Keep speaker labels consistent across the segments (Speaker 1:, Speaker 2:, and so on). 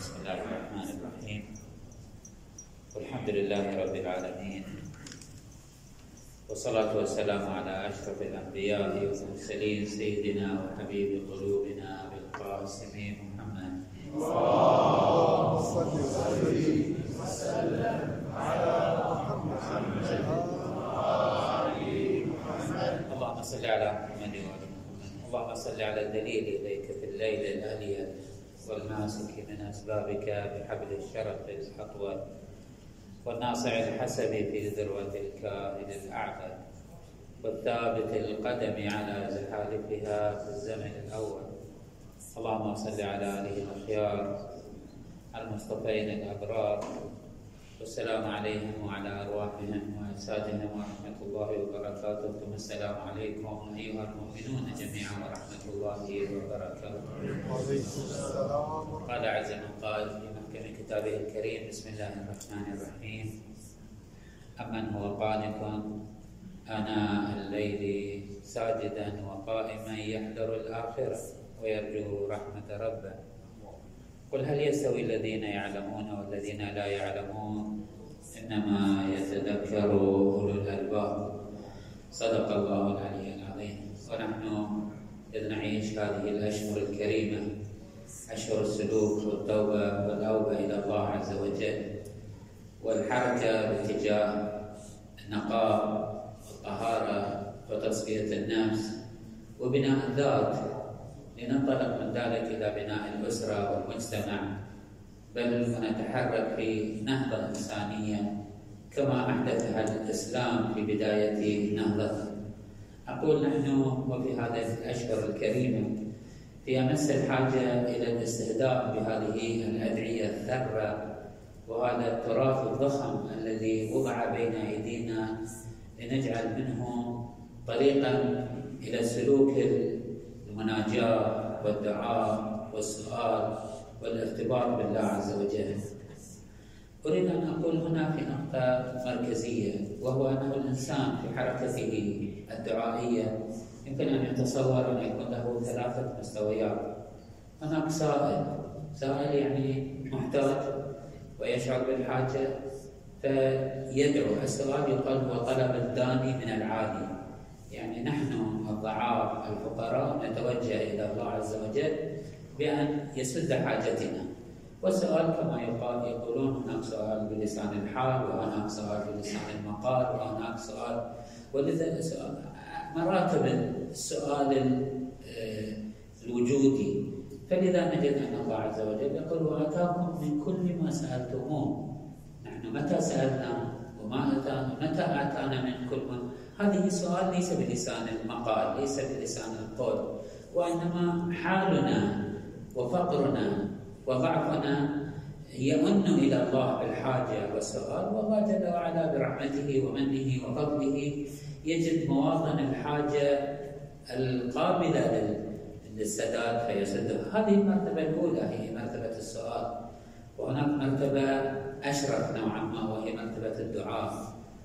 Speaker 1: بسم الله الرحمن الرحيم. والحمد لله رب العالمين. والصلاة والسلام على أشرف الأنبياء والمرسلين سيدنا وحبيب قلوبنا بالقاسم محمد.
Speaker 2: صل وسلم على محمد
Speaker 1: اللهم صل على محمد وعلى محمد. اللهم صل على الدليل إليك في الليل الأليل. والماسك من أسبابك بحبل الشرف الأطول والناصع الحسب في ذروة الكائن الأعبد والثابت القدم على زحالفها في الزمن الأول. اللهم صل على آله الأخيار المصطفين الأبرار والسلام عليهم وعلى أرواحهم وأجسادهم ورحمة الله وبركاته. ثم السلام عليكم أيها المؤمنون جميعا ورحمة الله وبركاته. قال عز من قال في محكم كتابه الكريم بسم الله الرحمن الرحيم. أمن هو قانت آناء الليل ساجدا وقائما يحذر الآخرة ويرجو رحمة ربه. قل هل يستوي الذين يعلمون والذين لا يعلمون؟ إنما يتذكر أولو الألباب. صدق الله العلي العظيم. ونحن إذ نعيش هذه الأشهر الكريمة أشهر السلوك والتوبة والأوبة إلى الله عز وجل. والحركة باتجاه النقاء والطهارة وتصفية النفس وبناء الذات. لننطلق من ذلك إلى بناء الأسرة والمجتمع بل ونتحرك في نهضة إنسانية كما أحدثها الإسلام في بداية نهضته أقول نحن وفي هذه الأشهر الكريمة في أمس الحاجة إلى الاستهداء بهذه الأدعية الثرة وهذا التراث الضخم الذي وضع بين أيدينا لنجعل منه طريقا إلى سلوك المناجاة والدعاء والسؤال والارتباط بالله عز وجل. أريد أن أقول هنا في نقطة مركزية وهو أنه الإنسان في حركته الدعائية يمكن أن يتصور أن يكون له ثلاثة مستويات. هناك سائل سائل يعني محتاج ويشعر بالحاجة فيدعو السؤال يقال هو طلب الداني من العادي. يعني نحن الضعاف الفقراء نتوجه إلى الله عز وجل بأن يسد حاجتنا. والسؤال كما يقال يقولون هناك سؤال بلسان الحال وهناك سؤال بلسان المقال وهناك سؤال ولذا سؤال مراتب السؤال الوجودي. فلذا نجد أن الله عز وجل يقول وآتاكم من كل ما سألتموه. نحن متى سألنا؟ وما اتانا متى آتانا من كل ما هذه سؤال ليس بلسان المقال ليس بلسان القول وإنما حالنا وفقرنا وضعفنا يمن إلى الله بالحاجة والسؤال والله جل وعلا برحمته ومنه وفضله يجد مواطن الحاجة القابلة للسداد فيسدها هذه المرتبة الأولى هي مرتبة السؤال وهناك مرتبة أشرف نوعا ما وهي مرتبة الدعاء.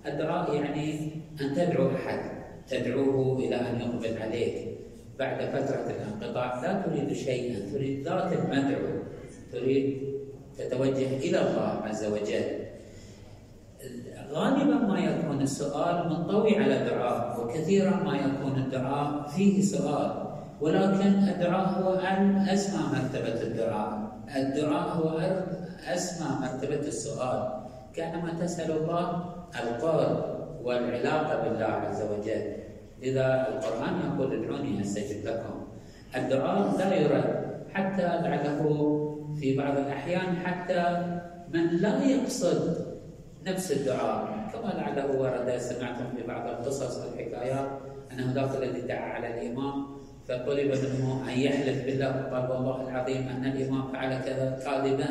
Speaker 1: الدعاء يعني أن تدعو أحد تدعوه إلى أن يقبل عليك. بعد فترة الانقطاع لا تريد شيئا تريد ذات المدعو تريد تتوجه إلى الله عز وجل. غالبا ما يكون السؤال منطوي على دعاء وكثيرا ما يكون الدعاء فيه سؤال. ولكن الدعاء هو اسمى مرتبة الدعاء. الدعاء هو اسمى مرتبة السؤال. كأنما تسأل الله القرب والعلاقة بالله عز وجل. لذا القرآن يقول ادعوني أستجب لكم. الدعاء لا يرد حتى لعله في بعض الأحيان حتى من لا يقصد نفس الدعاء. كما لعله ورد سمعتم في بعض القصص والحكايات أن هذاك الذي دعا على الإمام فطلب منه أن يحلف بالله. وقال والله العظيم أن الإمام فعل كذا كاذبا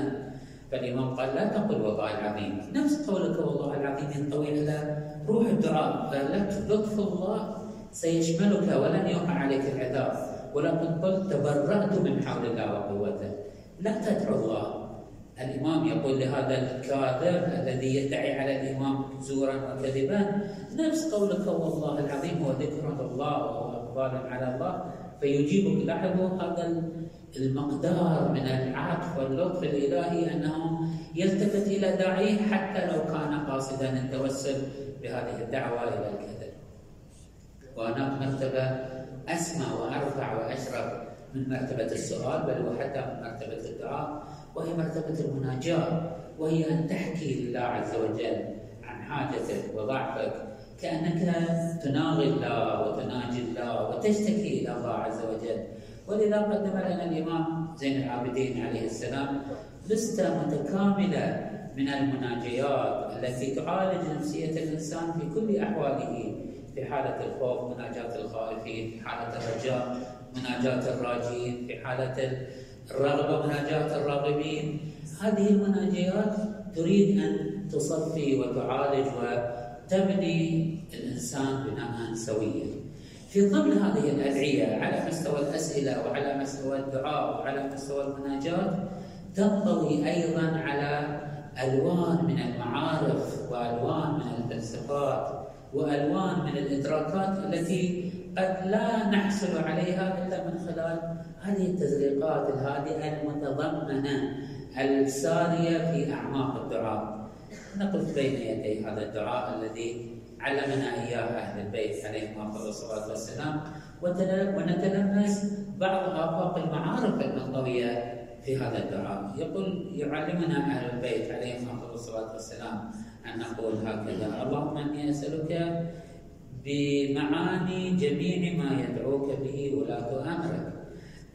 Speaker 1: فالإمام قال لا تقل والله العظيم. نفس قولك والله العظيم ينطوي على روح الدعاء لطف الله سيشملك ولن يقع عليك العذاب. ولكن قل تبرأت من حول الله وقوته. لا تدعو الله. الإمام يقول لهذا الكاذب الذي يدعي على الإمام زورا وكذبا نفس قولك والله العظيم هو ذكر الله وإقبال على الله. فيجيبك لاحظوا هذا المقدار من العطف واللطف الإلهي أنه يلتفت إلى داعيه حتى لو كان قاصدا التوسل بهذه الدعوة إلى الكذب. وهناك مرتبة أسمى وأرفع وأشرف من مرتبة السؤال بل وحتى من مرتبة الدعاء وهي مرتبة المناجاة وهي أن تحكي لله عز وجل عن حاجتك وضعفك كأنك تناغي الله وتناجي الله وتشتكي إلى الله عز وجل ولذا قدم لنا الإمام زين العابدين عليه السلام لستة متكاملة من المناجيات التي تعالج نفسية الإنسان في كل أحواله في حالة الخوف مناجاة الخائفين في حالة الرجاء مناجاة الراجين في حالة الرغبة مناجاة الراغبين. هذه المناجيات تريد أن تصفي وتعالج وتبني الإنسان بناء سويا. في ضمن هذه الأدعية على مستوى الأسئلة وعلى مستوى الدعاء وعلى مستوى المناجات تنطوي أيضا على ألوان من المعارف وألوان من الفلسفات وألوان من الإدراكات التي قد لا نحصل عليها إلا من خلال هذه التزريقات الهادئة المتضمنة السارية في أعماق الدعاء. نقف بين يدي هذا الدعاء الذي علمنا إياه أهل البيت عليهم افضل الصلاه والسلام ونتلمس بعض آفاق المعارف المنطوية في هذا الدعاء يقول يعلمنا أهل البيت عليهم افضل الصلاه والسلام أن نقول هكذا اللهم إني أسألك بمعاني جميع ما يدعوك به ولاة أمرك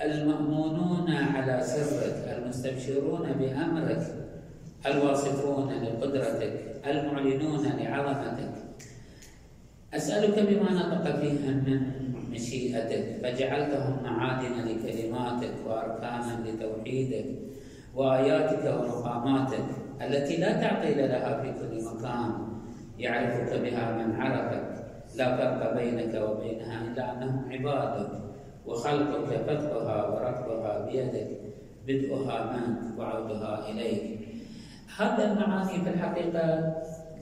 Speaker 1: المأمونون على سرك المستبشرون بأمرك الواصفون لقدرتك المعلنون لعظمتك أسألك بما نطق فيها من مشيئتك فجعلتهم معادن لكلماتك وأركانا لتوحيدك وآياتك ومقاماتك التي لا تعقيل لها في كل مكان. يعرفك بها من عرفك. لا فرق بينك وبينها إلا أنهم عبادك وخلقك فتحها وركبها بيدك بدءها منك وعودها إليك. هذا المعاني في الحقيقة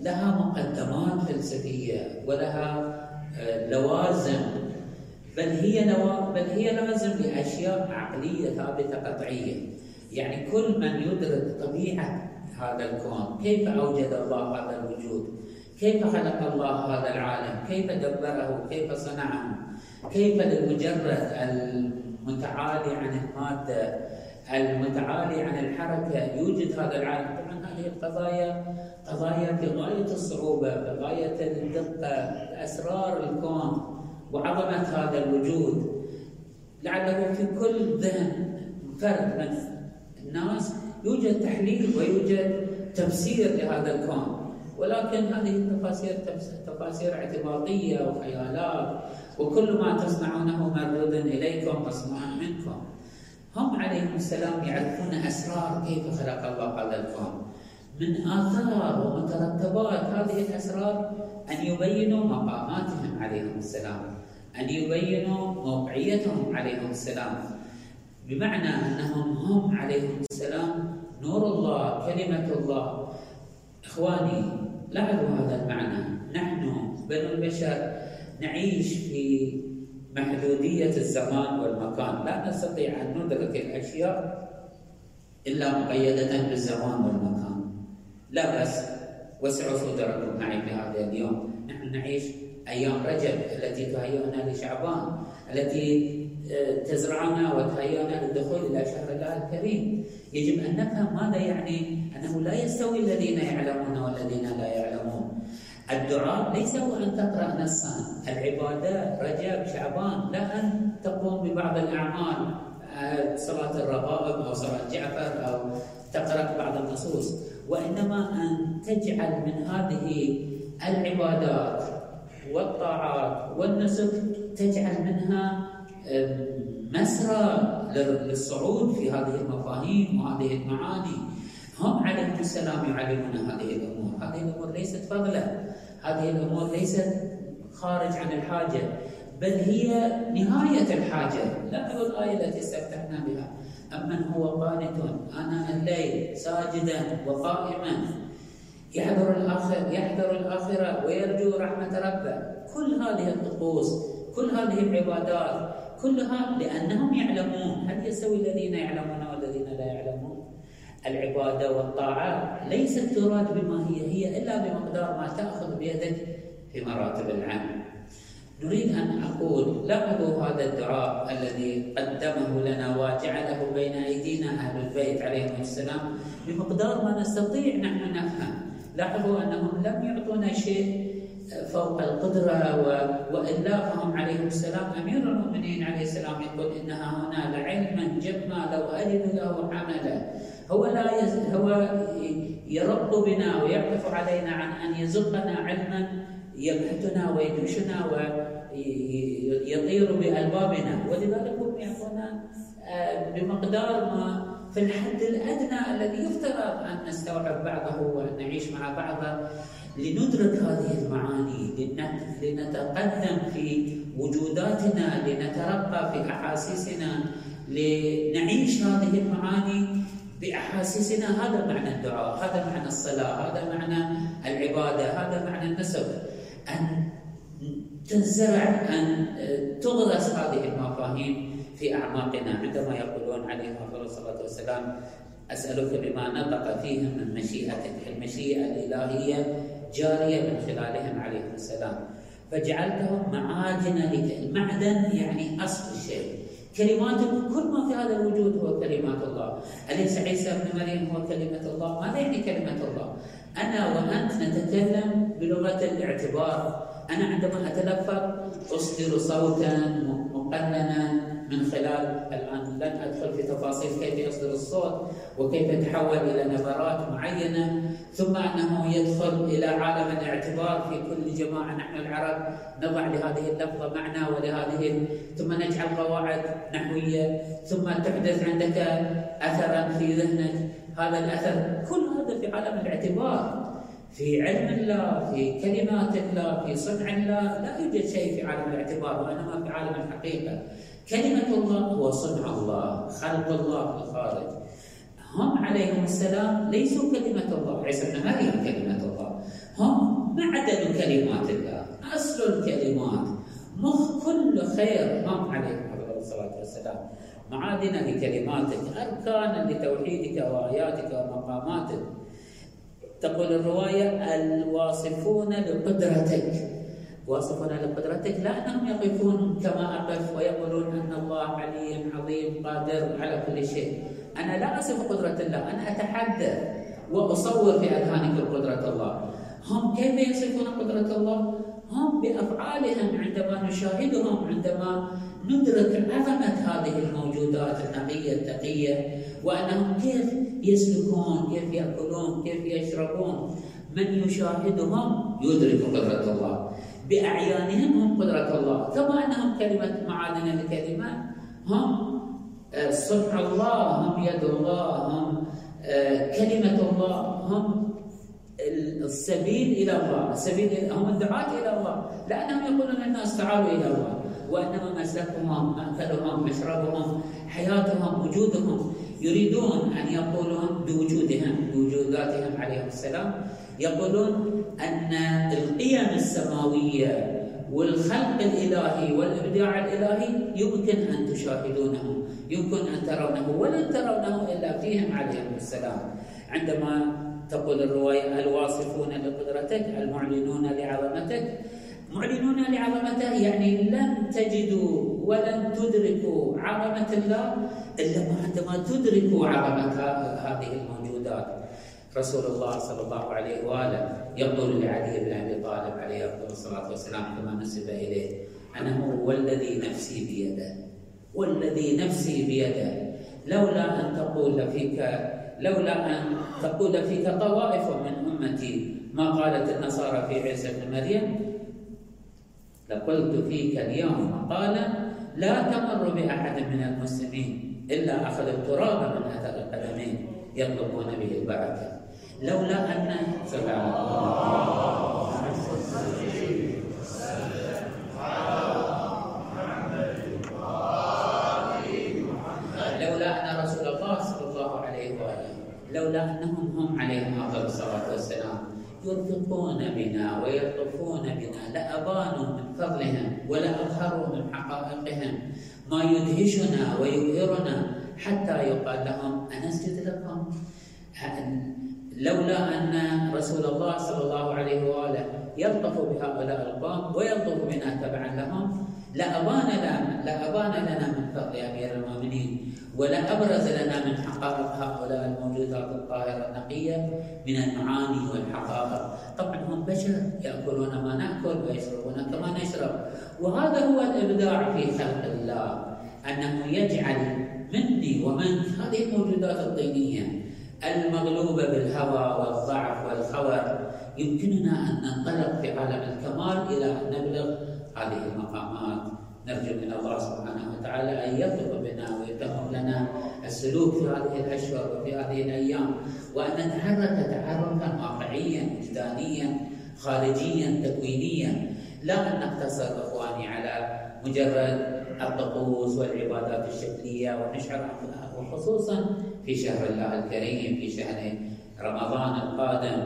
Speaker 1: لها مقدمات فلسفية ولها آه، لوازم بل هي لو... بل هي لازم لأشياء عقلية ثابتة قطعية. يعني كل من يدرك طبيعة هذا الكون كيف أوجد الله هذا الوجود؟ كيف خلق الله هذا العالم؟ كيف دبره؟ كيف صنعه؟ كيف للمجرد المتعالي عن المادة؟ المتعالي عن الحركة يوجد هذا العالم. طبعا هذه القضايا قضايا في غاية الصعوبة في غاية الدقة أسرار الكون وعظمة هذا الوجود. لعله في كل ذهن فرد من الناس يوجد تحليل ويوجد تفسير لهذا الكون. ولكن هذه التفاسير تفاسير اعتباطية وخيالات وكل ما تصنعونه مردود إليكم مسموع منكم. هم عليهم السلام يعرفون أسرار كيف خلق الله هذا الكون من آثار ومترتبات هذه الأسرار أن يبينوا مقاماتهم عليهم السلام أن يبينوا موقعيتهم عليهم السلام. بمعنى أنهم هم عليهم السلام نور الله كلمة الله. إخواني لاحظوا هذا المعنى. نحن بنو البشر نعيش في محدودية الزمان والمكان. لا نستطيع أن ندرك الأشياء إلا مقيدة بالزمان والمكان. لا بأس. وسعوا صدركم معي في هذا اليوم. نحن نعيش أيام رجب التي تهيئنا لشعبان التي آه، تزرعنا وتهيئنا للدخول إلى شهر الله الكريم. يجب أن نفهم ماذا يعني أنه لا يستوي الذين يعلمون والذين لا يعلمون. الدعاء ليس هو أن تقرأ نصا. العبادات رجب شعبان لا أن تقوم ببعض الأعمال آه، صلاة الرغائب أو صلاة جعفر أو تقرأ بعض النصوص. وإنما أن تجعل من هذه العبادات والطاعات والنسك تجعل منها مسرى للصعود في هذه المفاهيم وهذه المعاني. هم عليهم السلام يعلمون هذه الأمور، هذه الأمور ليست فضلا، هذه الأمور ليست خارج عن الحاجة، بل هي نهاية الحاجة، لاحظوا الايه التي استفتحنا بها، أمن هو قانت آناء الليل ساجدا وقائما. يحذر الآخر يحذر الآخرة ويرجو رحمة ربه. كل هذه الطقوس كل هذه العبادات كلها لأنهم يعلمون. هل يستوي الذين يعلمون والذين لا يعلمون؟ العبادة والطاعات ليست تراد بما هي هي إلا بمقدار ما تأخذ بيدك في مراتب العمل. نريد أن أقول لاحظوا هذا الدعاء الذي قدمه لنا وجعله بين أيدينا أهل البيت عليهم السلام بمقدار ما نستطيع نحن نفهم. لاحظوا أنهم لم يعطونا شيء فوق القدرة وإلا فهم عليهم السلام. أمير المؤمنين عليه السلام يقول إنها هنا لعلما جما لو أجد له حملا هو لا يز... هو يرق بنا ويعطف علينا عن أن يزقنا علما يبهتنا ويدوشنا ويطير بألبابنا. ولذلك هم يعطونا آه، بمقدار ما في الحد الأدنى الذي يفترض أن نستوعب بعضه وأن نعيش مع بعضه لندرك هذه المعاني لنتقدم في وجوداتنا لنترقى في أحاسيسنا لنعيش هذه المعاني بأحاسيسنا. هذا معنى الدعاء هذا معنى الصلاة هذا معنى العبادة هذا معنى النسب. أن تنزرع أن تغرس هذه المفاهيم في أعماقنا. عندما يقولون عليه الصلاة والسلام أسألك بما نطق فيهم من مشيئتك المشيئة الإلهية جارية من خلالهم عليهم السلام. فجعلتهم معادن لك المعدن يعني أصل الشيء. كلماتك كل ما في هذا الوجود هو كلمات الله. أليس عيسى ابن مريم هو كلمة الله؟ ماذا يعني كلمة الله؟ أنا وأنت نتكلم بلغة الاعتبار. أنا عندما أتلفظ أصدر صوتا مقننا من خلال الآن. لن أدخل في تفاصيل كيف يصدر الصوت وكيف يتحول إلى نبرات معينة ثم أنه يدخل إلى عالم الاعتبار في كل جماعة نحن العرب نضع لهذه اللفظة معنى ولهذه ثم نجعل قواعد نحوية ثم تحدث عندك أثرا في ذهنك. هذا الأثر كل هذا في عالم الاعتبار في علم الله في كلمات الله في صنع الله لا يوجد شيء في عالم الاعتبار وإنما في عالم الحقيقة. كلمة الله هو صنع الله خلق الله في الخارج. هم عليهم السلام ليسوا كلمة الله عيسى بن مريم كلمة الله. هم معدن كلمات الله أصل الكلمات. مخ كل خير هم عليهم. الصلاة والسلام. معادن لكلماتك أركانا لتوحيدك وآياتك ومقاماتك. تقول الرواية الواصفون لقدرتك. واصفون لقدرتك لا انهم يقفون كما أقف ويقولون أن الله علي عظيم قادر على كل شيء. أنا لا أصف قدرة الله أنا أتحدث وأصور في أذهانك قدرة الله. هم كيف يصفون قدرة الله؟ هم بأفعالهم عندما نشاهدهم عندما ندرك عظمة هذه الموجودات النقيه التقية. وأنهم كيف يسلكون كيف يأكلون كيف يشربون. من يشاهدهم يدرك قدرة الله. بأعيانهم هم قدرة الله. كما أنهم كلمة معادن الكلمة هم آه، صنع الله هم يد الله هم آه، كلمة الله هم السبيل إلى الله. السبيل هم الدعاة إلى الله. لأنهم يقولون الناس تعالوا إلى الله. وإنما مسلكهم مأكلهم مشربهم حياتهم وجودهم. يريدون أن يقولون بوجودهم بوجوداتهم عليهم السلام. يقولون أن القيم السماوية والخلق الإلهي والإبداع الإلهي يمكن أن تشاهدونه يمكن أن ترونه ولن ترونه إلا فيهم عليهم السلام. عندما تقول الرواية الواصفون لقدرتك المعلنون لعظمتك معلنون لعظمته يعني لن تجدوا ولن تدركوا عظمة الله إلا عندما تدركوا عظمة هذه الموجودات. رسول الله صلى الله عليه وآله يقول لعلي بن أبي طالب عليه أفضل الصلاة والسلام كما نسب إليه انه والذي نفسي بيده والذي نفسي بيده. لولا أن تقول فيك لولا أن تقول فيك طوائف من أمتي ما قالت النصارى في عيسى بن مريم؟ لقلت فيك اليوم مقالا لا تمر بأحد من المسلمين إلا أخذ التراب من أثر القدمين يطلبون به البركة. لولا أن سبحان لولا أن رسول الله صلى الله عليه وآله لولا أنهم هم عليهم أفضل الصلاة والسلام يرفقون بنا ويلطفون بنا لأبانوا من فضلهم ولأظهروا من حقائقهم. ما يدهشنا ويبهرنا حتى يقال لهم أنسجد لكم لولا أن رسول الله صلى الله عليه وآله يلطف بهؤلاء القوم ويلطف بنا تبعا لهم لأبان لنا لأبان لنا من فضل أمير المؤمنين ولا أبرز لنا من حقائق هؤلاء الموجودات الطاهرة النقية من المعاني والحقائق. طبعا هم بشر يأكلون ما نأكل ويشربون كما نشرب وهذا هو الإبداع في خلق الله أنه يجعل مني ومنك هذه الموجودات الطينية المغلوبة بالهوى والضعف والخور يمكننا أن ننطلق في عالم الكمال إلى أن نبلغ هذه المقامات. نرجو من الله سبحانه وتعالى أن يلطف بنا ويتمم لنا السلوك في هذه الأشهر وفي هذه الأيام وأن نتحرك تحركا واقعيا وجدانيا خارجيا تكوينيا. لا أن نقتصر إخواني على مجرد الطقوس والعبادات الشكلية ونشعر وخصوصا في شهر الله الكريم في شهر رمضان القادم.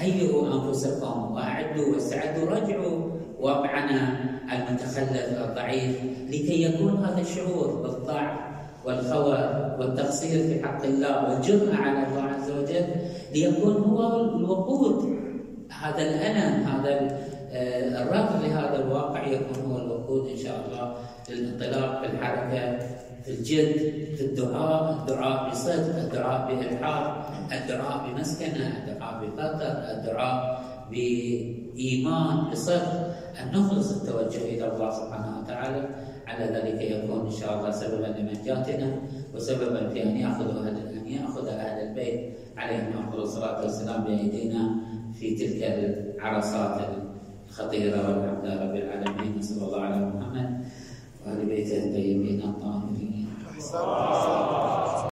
Speaker 1: هيئوا أنفسكم وأعدوا واستعدوا راجعوا واقعنا المتخلف الضعيف لكي يكون هذا الشعور بالضعف والخور والتقصير في حق الله والجرأة على الله عز وجل ليكون هو الوقود. هذا الألم هذا آه، الرفض لهذا الواقع يكون هو الوقود إن شاء الله للانطلاق في الحركة في الجد في الدعاء الدعاء بصدق الدعاء بإلحاح الدعاء بمسكنة الدعاء بفقر الدعاء بإيمان بصدق. أن نخلص التوجه إلى الله سبحانه وتعالى. على ذلك يكون إن شاء الله سببا لمنجاتنا وسببا في أن يأخذ أهل أن يأخذ أهل البيت. عليهم أفضل الصلاة والسلام بأيدينا في تلك العرصات الخطيرة والحمد لله رب العالمين صلى الله على محمد وآل بيته الطيبين الطاهرين.